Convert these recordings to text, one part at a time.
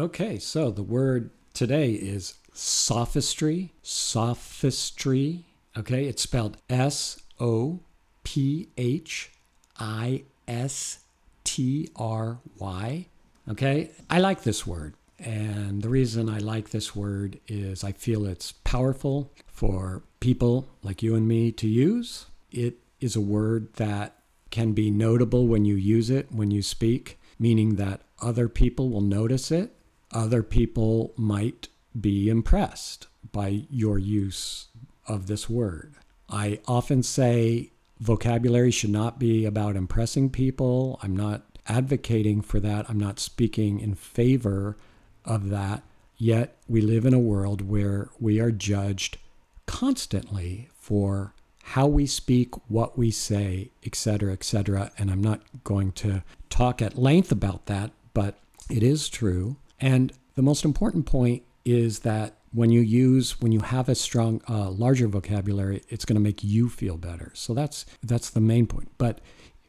Okay, so the word today is sophistry. Sophistry. Okay, it's spelled S O P H I S T R Y. Okay, I like this word. And the reason I like this word is I feel it's powerful for people like you and me to use. It is a word that can be notable when you use it, when you speak, meaning that other people will notice it. Other people might be impressed by your use of this word. I often say vocabulary should not be about impressing people. I'm not advocating for that. I'm not speaking in favor of that. Yet we live in a world where we are judged constantly for how we speak, what we say, etc., etc. And I'm not going to talk at length about that, but it is true. And the most important point is that when you use when you have a strong uh, larger vocabulary it's going to make you feel better. So that's that's the main point. But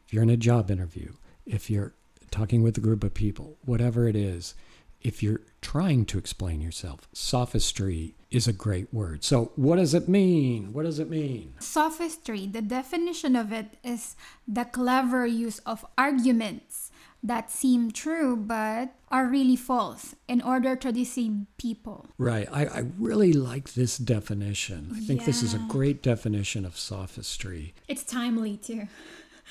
if you're in a job interview if you're talking with a group of people whatever it is if you're trying to explain yourself sophistry is a great word. So what does it mean? What does it mean? Sophistry, the definition of it is the clever use of arguments that seem true but are really false in order to deceive people. right i, I really like this definition i think this is a great definition of sophistry It's timely too.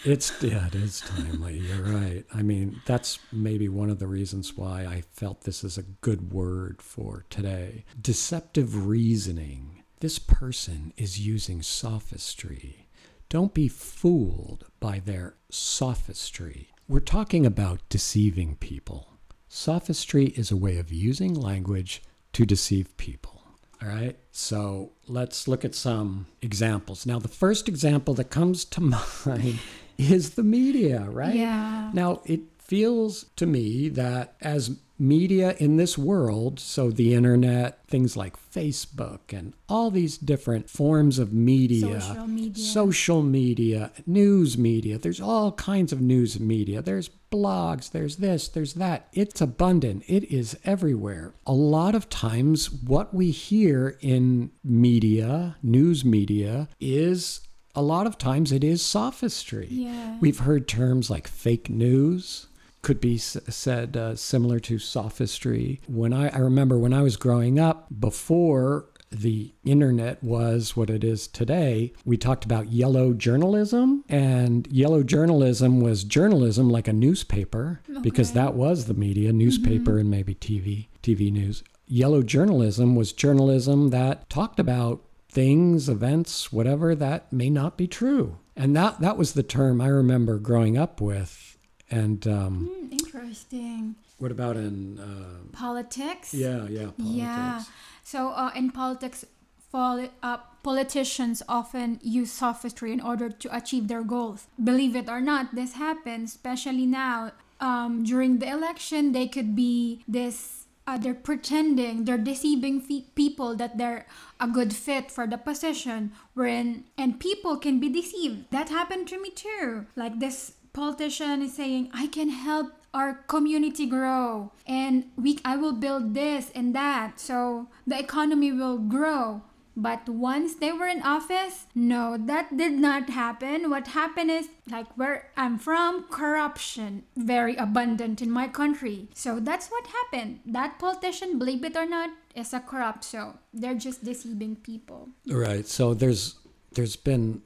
It's yeah, it is timely. You're right. I mean, that's maybe one of the reasons why I felt this is a good word for today. Deceptive reasoning. This person is using sophistry. Don't be fooled by their sophistry. We're talking about deceiving people. Sophistry is a way of using language to deceive people. All right, so let's look at some examples. Now, the first example that comes to mind is the media, right? Yeah. Now, it feels to me that as media in this world, so the internet, things like Facebook, and all these different forms of media, Social media. social media, news media, there's all kinds of news media. There's blogs, there's this, there's that. It's abundant, it is everywhere. A lot of times, what we hear in media, news media, is a lot of times it is sophistry. Yeah. We've heard terms like fake news could be said uh, similar to sophistry. When I, I remember when I was growing up, before the internet was what it is today, we talked about yellow journalism, and yellow journalism was journalism like a newspaper because that was the media, newspaper and maybe TV, TV news. Yellow journalism was journalism that talked about things, events, whatever that may not be true. And that that was the term I remember growing up with. And um, Hmm, interesting. what about in uh, Politics? yeah, yeah, politics. Yeah. So uh, in politics, poli- uh, politicians often use sophistry in order to achieve their goals. Believe it or not, this happens, especially now. Um, during the election, they could be this. Uh, they're pretending, they're deceiving fe- people that they're a good fit for the position. Wherein, and people can be deceived. That happened to me too. Like this politician is saying, I can help our community grow and we I will build this and that. So the economy will grow. But once they were in office no that did not happen. What happened is like where I'm from corruption very abundant in my country. So that's what happened. That politician believe it or not is a corrupt. So they're just deceiving people. Right. So there's there's been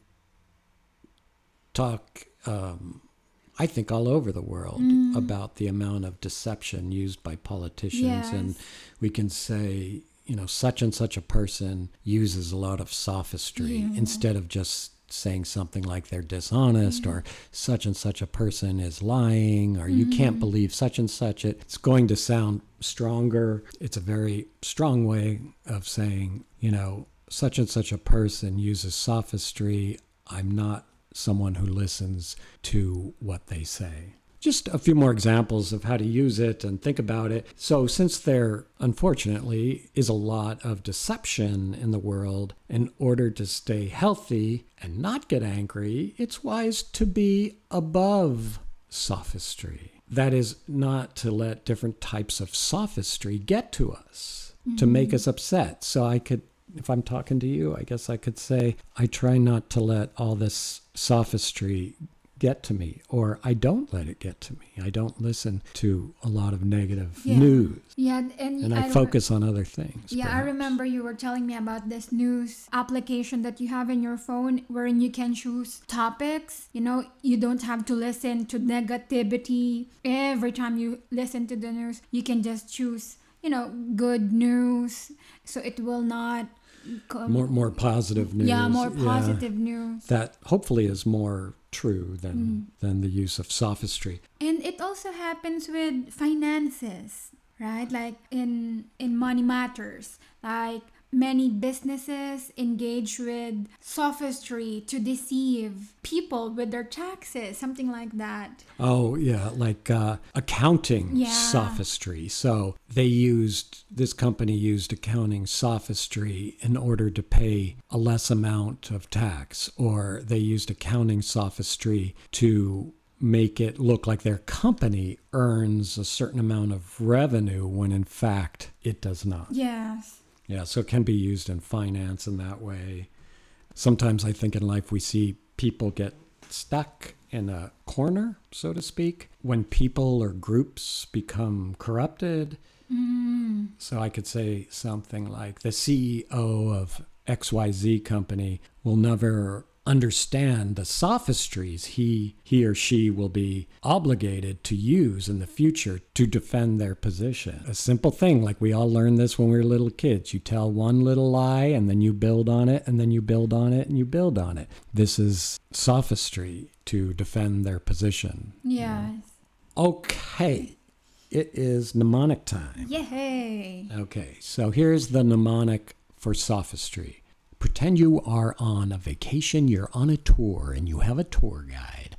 talk, um, I think, all over the world mm. about the amount of deception used by politicians, and we can say, you know, such and such a person uses a lot of sophistry Yeah. instead of just saying something like they're dishonest or such and such a person is lying or you can't mm. believe such and such. It's going to sound stronger. It's a very strong way of saying you know such and such a person uses sophistry. I'm not someone who listens to what they say just a few more examples of how to use it and think about it. So, since there unfortunately is a lot of deception in the world, in order to stay healthy and not get angry, it's wise to be above sophistry. that is not to let different types of sophistry get to us to make mm-hmm. us upset. So I could, if I'm talking to you, I guess I could say, I try not to let all this sophistry get to me, or I don't let it get to me. I don't listen to a lot of negative Yeah. news, Yeah, and, and I, rem- focus on other things. Yeah, I remember you were telling me about this news application that you have in your phone wherein you can choose topics. You know, you don't have to listen to negativity every time you listen to the news. You can just choose, you know, good news so it will not More, more positive news. Yeah, more positive news. That hopefully is more true than Mm. than the use of sophistry. And it also happens with finances, right? Like in in money matters. Like many businesses engage with sophistry to deceive people with their taxes, something like that. Oh yeah, like uh, accounting Yeah. sophistry. So they used this company used accounting sophistry in order to pay a less amount of tax, or they used accounting sophistry to make it look like their company earns a certain amount of revenue when in fact it does not. Yes. Yeah, so it can be used in finance in that way. Sometimes I think in life we see people get stuck in a corner, so to speak, when people or groups become corrupted. Mm. So I could say something like the CEO of XYZ company will never understand the sophistries he he or she will be obligated to use in the future to defend their position. A simple thing like we all learned this when we were little kids. You tell one little lie and then you build on it and then you build on it and you build on it. This is sophistry to defend their position. Yes. Okay. It is mnemonic time. Yay. Okay, so here's the mnemonic for sophistry. Pretend you are on a vacation, you're on a tour, and you have a tour guide.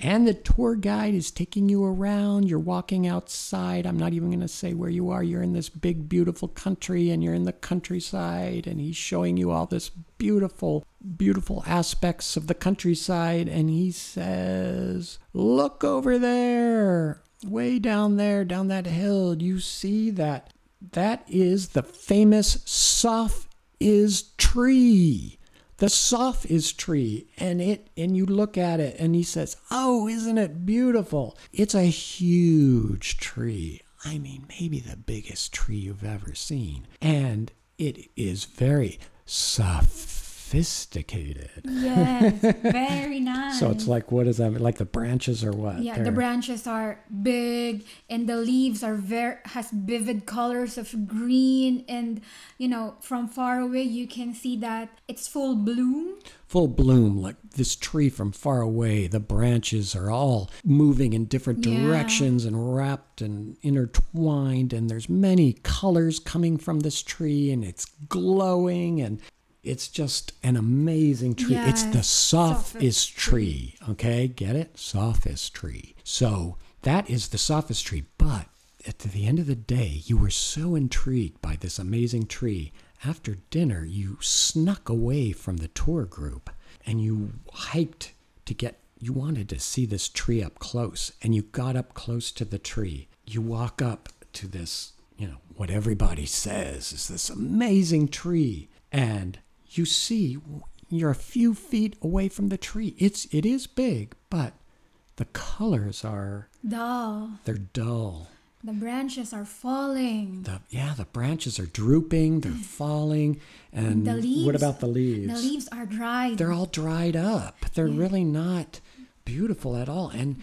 And the tour guide is taking you around. You're walking outside. I'm not even going to say where you are. You're in this big, beautiful country, and you're in the countryside, and he's showing you all this beautiful, beautiful aspects of the countryside. And he says, Look over there, way down there, down that hill. You see that? That is the famous Soph is tree. The Soph is tree. And it and you look at it and he says, Oh, isn't it beautiful? It's a huge tree. I mean, maybe the biggest tree you've ever seen. And it is very sophisticated. Yes. Very nice. So it's like what is that? Like the branches or what? Yeah, the They're- branches are big and the leaves are very has vivid colors of green and you know from far away you can see that it's full bloom. full bloom like this tree from far away the branches are all moving in different Yeah. directions and wrapped and intertwined and there's many colors coming from this tree and it's glowing and it's just an amazing tree. It's the sophist tree. okay? Get it? Sophist tree. So that is the sophist tree. But at the end of the day you were so intrigued by this amazing tree. After dinner, you snuck away from the tour group and you hiked to get, you wanted to see this tree up close and you got up close to the tree. You walk up to this, you know, what everybody says is this amazing tree. And you see you're a few feet away from the tree. It's, it is big, but the colors are, Dull. they're dull. The branches are falling. The, yeah, the branches are drooping, they're falling, and The leaves. what about the leaves? The leaves are dried. They're all dried up. They're really not beautiful at all. And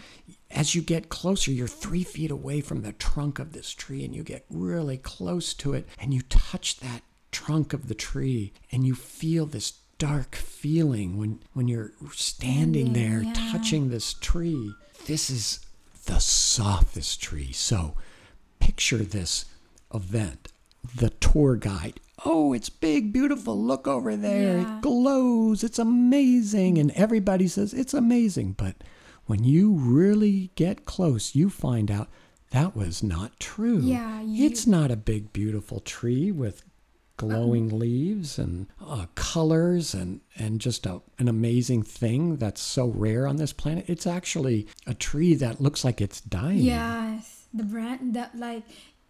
as you get closer, you're three feet away from the trunk of this tree, and you get really close to it, and you touch that trunk of the tree, and you feel this dark feeling when when you're standing there yeah. touching this tree. This is the sophist tree. So picture this event the tour guide oh it's big beautiful look over there Yeah. it glows it's amazing and everybody says it's amazing but when you really get close you find out that was not true Yeah, you- it's not a big beautiful tree with glowing leaves and uh, colors and and just a, an amazing thing that's so rare on this planet. It's actually a tree that looks like it's dying. Yes, the brand that like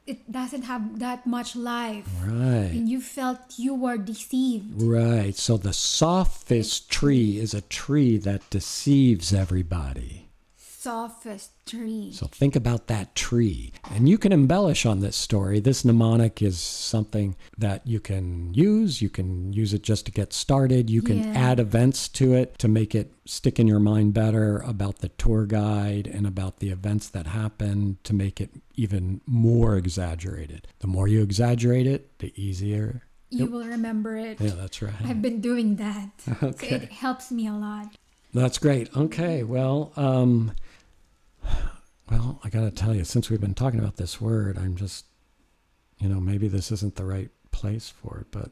it doesn't have that much life, Right. and you felt you were deceived. Right. So the sophist tree is a tree that deceives everybody. Sophist tree. So think about that tree. And you can embellish on this story. This mnemonic is something that you can use. You can use it just to get started. You can Yeah. add events to it to make it stick in your mind better about the tour guide and about the events that happened to make it even more exaggerated. The more you exaggerate it, the easier. You will remember it. Yeah, that's right. I've been doing that. So Okay. it helps me a lot. That's great. Okay. Well, um, well, I got to tell you, since we've been talking about this word, I'm just, you know, maybe this isn't the right place for it, but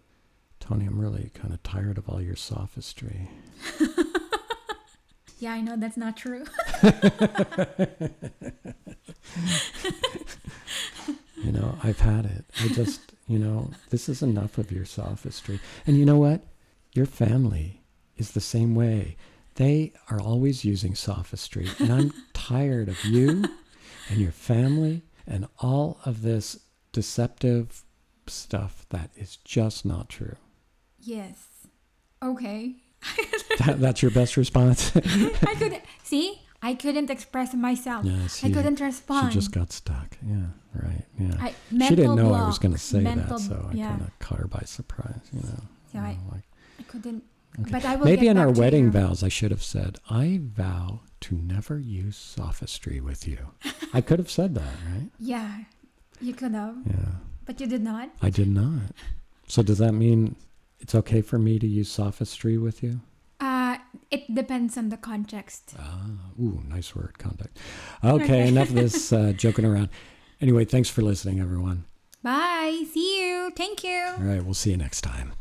Tony, I'm really kind of tired of all your sophistry. Yeah, I know that's not true. You know, I've had it. I just, you know, this is enough of your sophistry. And you know what? Your family is the same way. They are always using sophistry. And I'm tired of you and your family and all of this deceptive stuff that is just not true. yes. Okay. That, that's your best response? I could see. I couldn't express myself. yeah, I couldn't respond. she just got stuck. Yeah, right. Yeah. I, she didn't know I was going to say mental, that, so I yeah. kind of caught her by surprise, you know. So you know, like, I couldn't. Okay. But I will Maybe in our wedding you. vows, I should have said, I vow to never use sophistry with you. I could have said that, right? Yeah, you could have, Yeah. but you did not. I did not. So does that mean it's okay for me to use sophistry with you? Uh, it depends on the context. Ah, ooh, nice word, context. Okay, enough of this uh, joking around. Anyway, thanks for listening, everyone. Bye. See you. Thank you. All right, we'll see you next time.